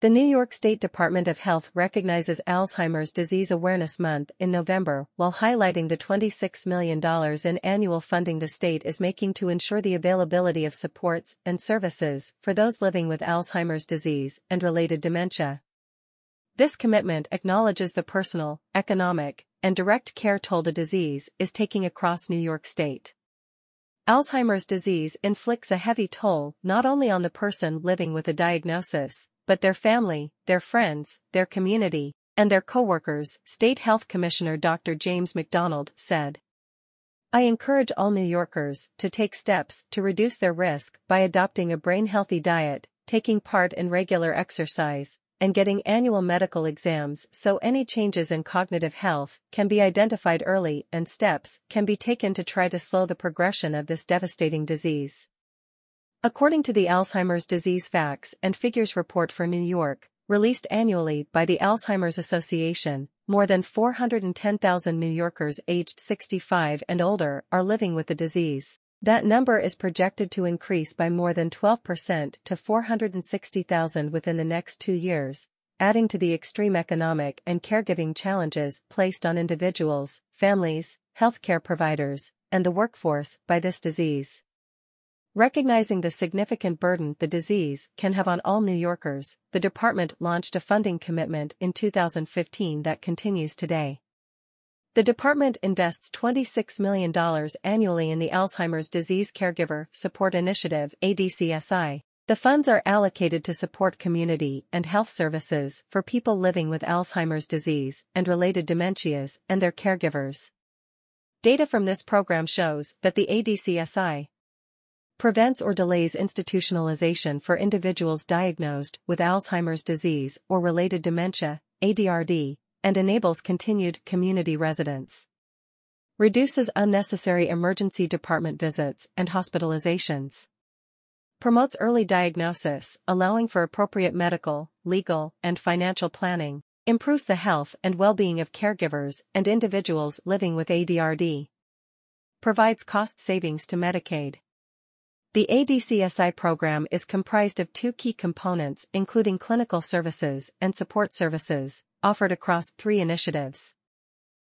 The New York State Department of Health recognizes Alzheimer's Disease Awareness Month in November while highlighting the $26 million in annual funding the state is making to ensure the availability of supports and services for those living with Alzheimer's disease and related dementia. This commitment acknowledges the personal, economic, and direct care toll the disease is taking across New York State. Alzheimer's disease inflicts a heavy toll not only on the person living with a diagnosis, but their family, their friends, their community, and their coworkers, State Health Commissioner Dr. James McDonald said. I encourage all New Yorkers to take steps to reduce their risk by adopting a brain-healthy diet, taking part in regular exercise, and getting annual medical exams so any changes in cognitive health can be identified early and steps can be taken to try to slow the progression of this devastating disease. According to the Alzheimer's Disease Facts and Figures Report for New York, released annually by the Alzheimer's Association, more than 410,000 New Yorkers aged 65 and older are living with the disease. That number is projected to increase by more than 12% to 460,000 within the next two years, adding to the extreme economic and caregiving challenges placed on individuals, families, healthcare providers, and the workforce by this disease. Recognizing the significant burden the disease can have on all New Yorkers, the department launched a funding commitment in 2015 that continues today. The department invests $26 million annually in the Alzheimer's Disease Caregiver Support Initiative ADCSI. The funds are allocated to support community and health services for people living with Alzheimer's disease and related dementias and their caregivers. Data from this program shows that the ADCSI prevents or delays institutionalization for individuals diagnosed with Alzheimer's disease or related dementia, ADRD, and enables continued community residence. Reduces unnecessary emergency department visits and hospitalizations. Promotes early diagnosis, allowing for appropriate medical, legal, and financial planning. Improves the health and well-being of caregivers and individuals living with ADRD. Provides cost savings to Medicaid. The ADCSI program is comprised of two key components including clinical services and support services, offered across three initiatives.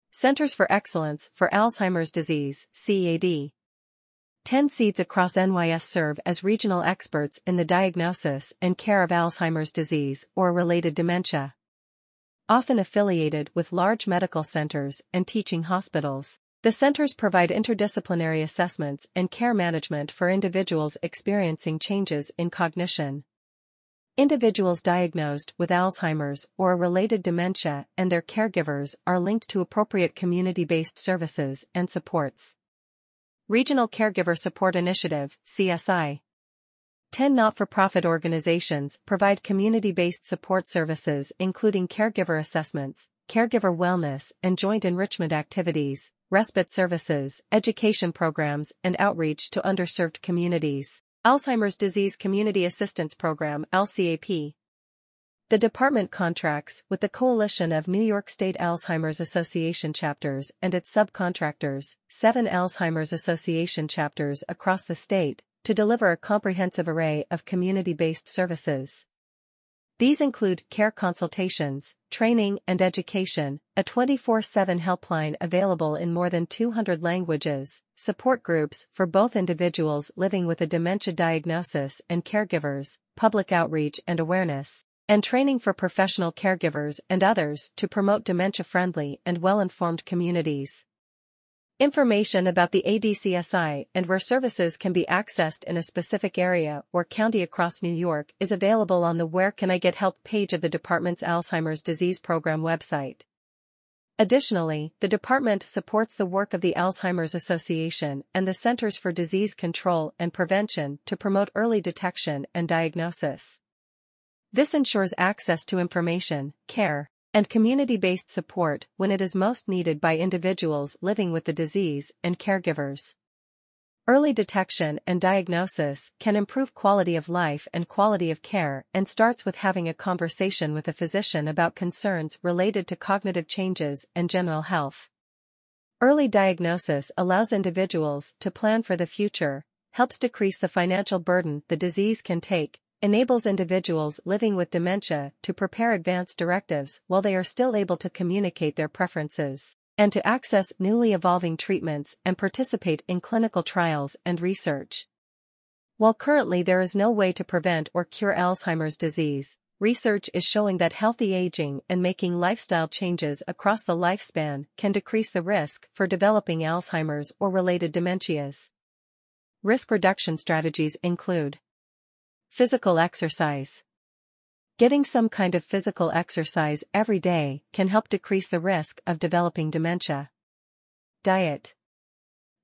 Centers for Excellence for Alzheimer's Disease, CAD. 10 seats across NYS serve as regional experts in the diagnosis and care of Alzheimer's disease or related dementia. Often affiliated with large medical centers and teaching hospitals. The centers provide interdisciplinary assessments and care management for individuals experiencing changes in cognition. Individuals diagnosed with Alzheimer's or a related dementia and their caregivers are linked to appropriate community-based services and supports. Regional Caregiver Support Initiative, CSI. 10 not-for-profit organizations provide community-based support services including caregiver assessments, caregiver wellness and joint enrichment activities, respite services, education programs, and outreach to underserved communities. Alzheimer's Disease Community Assistance Program AlzCAP. The department contracts with the Coalition of New York State Alzheimer's Association chapters and its subcontractors, seven Alzheimer's Association chapters across the state, to deliver a comprehensive array of community-based services. These include care consultations, training and education, a 24-7 helpline available in more than 200 languages, support groups for both individuals living with a dementia diagnosis and caregivers, public outreach and awareness, and training for professional caregivers and others to promote dementia-friendly and well-informed communities. Information about the ADCSI and where services can be accessed in a specific area or county across New York is available on the Where Can I Get Help page of the department's Alzheimer's Disease Program website. Additionally, the department supports the work of the Alzheimer's Association and the Centers for Disease Control and Prevention to promote early detection and diagnosis. This ensures access to information, care, and community-based support when it is most needed by individuals living with the disease and caregivers. Early detection and diagnosis can improve quality of life and quality of care and starts with having a conversation with a physician about concerns related to cognitive changes and general health. Early diagnosis allows individuals to plan for the future, helps decrease the financial burden the disease can take, enables individuals living with dementia to prepare advance directives while they are still able to communicate their preferences, and to access newly evolving treatments and participate in clinical trials and research. While currently there is no way to prevent or cure Alzheimer's disease, research is showing that healthy aging and making lifestyle changes across the lifespan can decrease the risk for developing Alzheimer's or related dementias. Risk reduction strategies include Physical exercise. Getting some kind of physical exercise every day can help decrease the risk of developing dementia. Diet.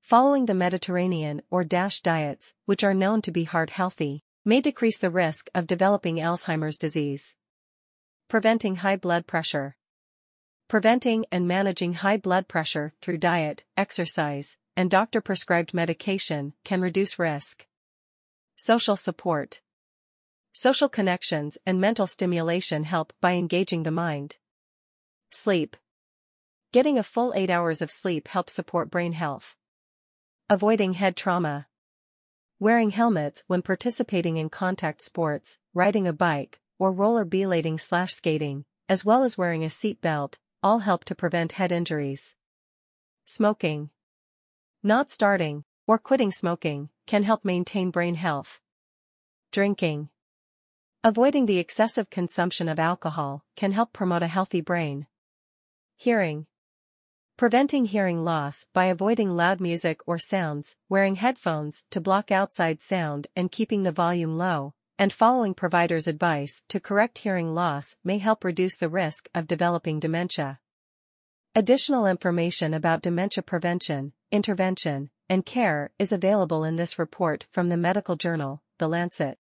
Following the Mediterranean or DASH diets, which are known to be heart healthy, may decrease the risk of developing Alzheimer's disease. Preventing high blood pressure. Preventing and managing high blood pressure through diet, exercise, and doctor-prescribed medication can reduce risk. Social support. Social connections and mental stimulation help by engaging the mind. Sleep. Getting a full 8 hours of sleep helps support brain health. Avoiding head trauma. Wearing helmets when participating in contact sports, riding a bike, or roller blading slash skating, as well as wearing a seat belt, all help to prevent head injuries. Smoking. Not starting, or quitting smoking, can help maintain brain health. Drinking. Avoiding the excessive consumption of alcohol can help promote a healthy brain. Hearing. Preventing hearing loss by avoiding loud music or sounds, wearing headphones to block outside sound and keeping the volume low, and following providers' advice to correct hearing loss may help reduce the risk of developing dementia. Additional information about dementia prevention, intervention, and care is available in this report from the medical journal, The Lancet.